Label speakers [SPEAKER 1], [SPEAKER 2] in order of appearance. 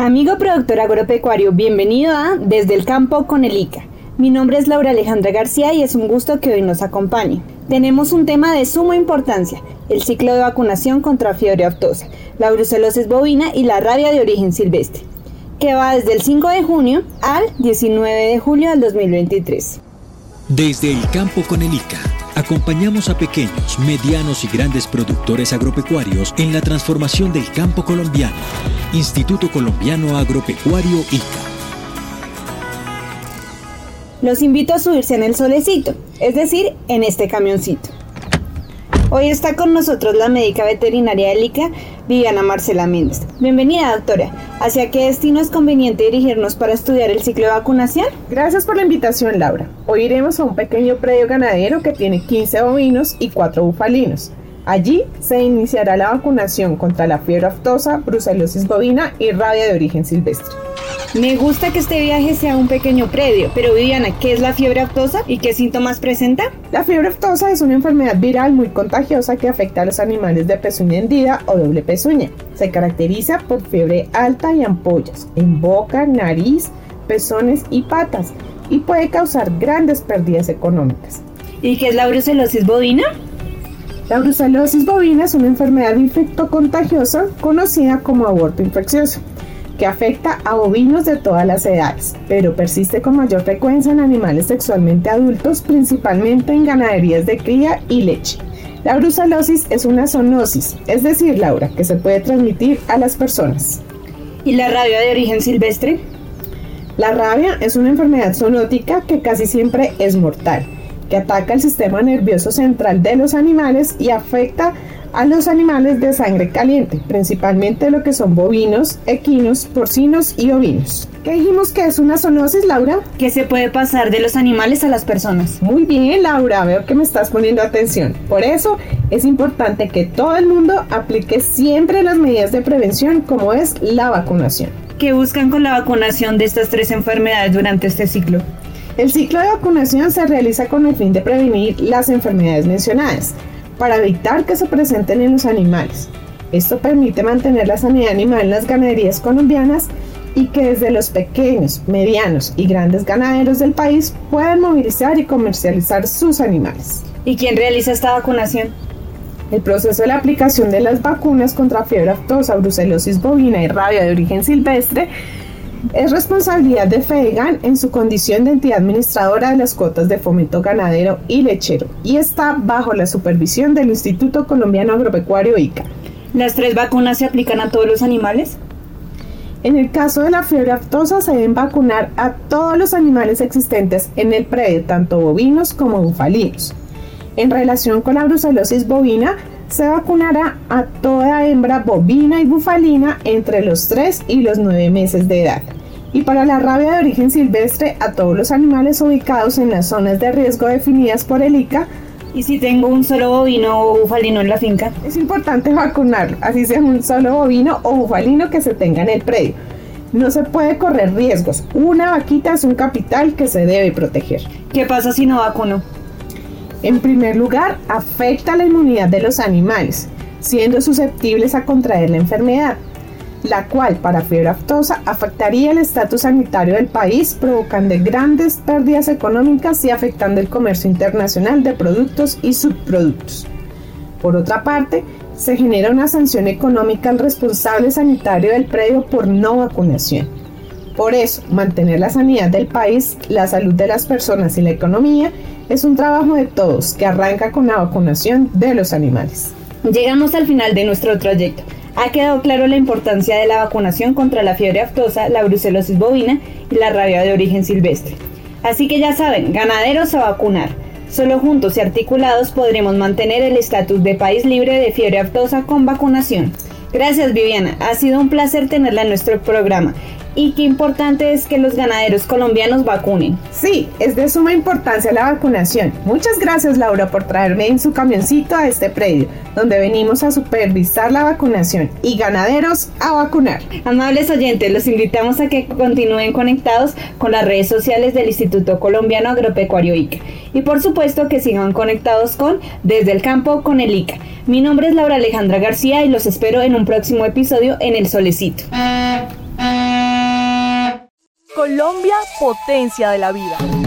[SPEAKER 1] Amigo productor agropecuario, bienvenido a Desde el Campo con el ICA. Mi nombre es Laura Alejandra García y es un gusto que hoy nos acompañe. Tenemos un tema de suma importancia, el ciclo de vacunación contra fiebre aftosa, la brucelosis bovina y la rabia de origen silvestre, que va desde el 5 de junio al 19 de julio del 2023.
[SPEAKER 2] Desde el campo con el ICA Acompañamos a pequeños, medianos y grandes productores agropecuarios en la transformación del campo colombiano. Instituto Colombiano Agropecuario ICA.
[SPEAKER 1] Los invito a subirse en el solecito, es decir, en este camioncito. Hoy está con nosotros la médica veterinaria del ICA, Viviana Marcela Méndez. Bienvenida, doctora. ¿Hacia qué destino es conveniente dirigirnos para estudiar el ciclo de vacunación?
[SPEAKER 3] Gracias por la invitación, Laura. Hoy iremos a un pequeño predio ganadero que tiene 15 bovinos y 4 bufalinos. Allí se iniciará la vacunación contra la fiebre aftosa, brucelosis bovina y rabia de origen silvestre.
[SPEAKER 1] Me gusta que este viaje sea un pequeño predio, pero Viviana, ¿qué es la fiebre aftosa y qué síntomas presenta?
[SPEAKER 3] La fiebre aftosa es una enfermedad viral muy contagiosa que afecta a los animales de pezuña hendida o doble pezuña. Se caracteriza por fiebre alta y ampollas en boca, nariz, pezones y patas y puede causar grandes pérdidas económicas.
[SPEAKER 1] ¿Y qué es la brucelosis bovina?
[SPEAKER 3] La brucelosis bovina es una enfermedad infectocontagiosa conocida como aborto infeccioso que afecta a bovinos de todas las edades, pero persiste con mayor frecuencia en animales sexualmente adultos, principalmente en ganaderías de cría y leche. La brucelosis es una zoonosis, es decir, Laura, que se puede transmitir a las personas.
[SPEAKER 1] ¿Y la rabia de origen silvestre?
[SPEAKER 3] La rabia es una enfermedad zoonótica que casi siempre es mortal, que ataca el sistema nervioso central de los animales y afecta a los animales de sangre caliente, principalmente lo que son bovinos, equinos, porcinos y ovinos. ¿Qué dijimos que es una zoonosis, Laura?
[SPEAKER 1] Que se puede pasar de los animales a las personas.
[SPEAKER 3] Muy bien, Laura, veo que me estás poniendo atención. Por eso es importante que todo el mundo aplique siempre las medidas de prevención como es la vacunación.
[SPEAKER 1] ¿Qué buscan con la vacunación de estas tres enfermedades durante este ciclo?
[SPEAKER 3] El ciclo de vacunación se realiza con el fin de prevenir las enfermedades mencionadas para evitar que se presenten en los animales. Esto permite mantener la sanidad animal en las ganaderías colombianas y que desde los pequeños, medianos y grandes ganaderos del país puedan movilizar y comercializar sus animales.
[SPEAKER 1] ¿Y quién realiza esta vacunación?
[SPEAKER 3] El proceso de la aplicación de las vacunas contra fiebre aftosa, brucelosis bovina y rabia de origen silvestre es responsabilidad de FEGAN en su condición de entidad administradora de las cuotas de fomento ganadero y lechero y está bajo la supervisión del Instituto Colombiano Agropecuario ICA.
[SPEAKER 1] ¿Las tres vacunas se aplican a todos los animales?
[SPEAKER 3] En el caso de la fiebre aftosa se deben vacunar a todos los animales existentes en el predio, tanto bovinos como bufalinos. En relación con la brucelosis bovina, se vacunará a toda hembra bovina y bufalina entre los 3 y los 9 meses de edad. Y para la rabia de origen silvestre a todos los animales ubicados en las zonas de riesgo definidas por el ICA.
[SPEAKER 1] ¿Y si tengo un solo bovino o bufalino en la finca?
[SPEAKER 3] Es importante vacunarlo, así sea un solo bovino o bufalino que se tenga en el predio. No se puede correr riesgos. Una vaquita es un capital que se debe proteger.
[SPEAKER 1] ¿Qué pasa si no vacuno?
[SPEAKER 3] En primer lugar, afecta la inmunidad de los animales, siendo susceptibles a contraer la enfermedad, la cual para fiebre aftosa afectaría el estatus sanitario del país, provocando grandes pérdidas económicas y afectando el comercio internacional de productos y subproductos. Por otra parte, se genera una sanción económica al responsable sanitario del predio por no vacunación. Por eso, mantener la sanidad del país, la salud de las personas y la economía es un trabajo de todos que arranca con la vacunación de los animales.
[SPEAKER 1] Llegamos al final de nuestro trayecto. Ha quedado claro la importancia de la vacunación contra la fiebre aftosa, la brucelosis bovina y la rabia de origen silvestre. Así que ya saben, ganaderos a vacunar. Solo juntos y articulados podremos mantener el estatus de país libre de fiebre aftosa con vacunación. Gracias Viviana, ha sido un placer tenerla en nuestro programa y qué importante es que los ganaderos colombianos vacunen.
[SPEAKER 3] Sí, es de suma importancia la vacunación. Muchas gracias Laura por traerme en su camioncito a este predio, donde venimos a supervisar la vacunación y ganaderos a vacunar.
[SPEAKER 1] Amables oyentes, los invitamos a que continúen conectados con las redes sociales del Instituto Colombiano Agropecuario ICA y por supuesto que sigan conectados con Desde el Campo con el ICA. Mi nombre es Laura Alejandra García y los espero en un próximo episodio en El Solecito.
[SPEAKER 4] Colombia, potencia de la vida.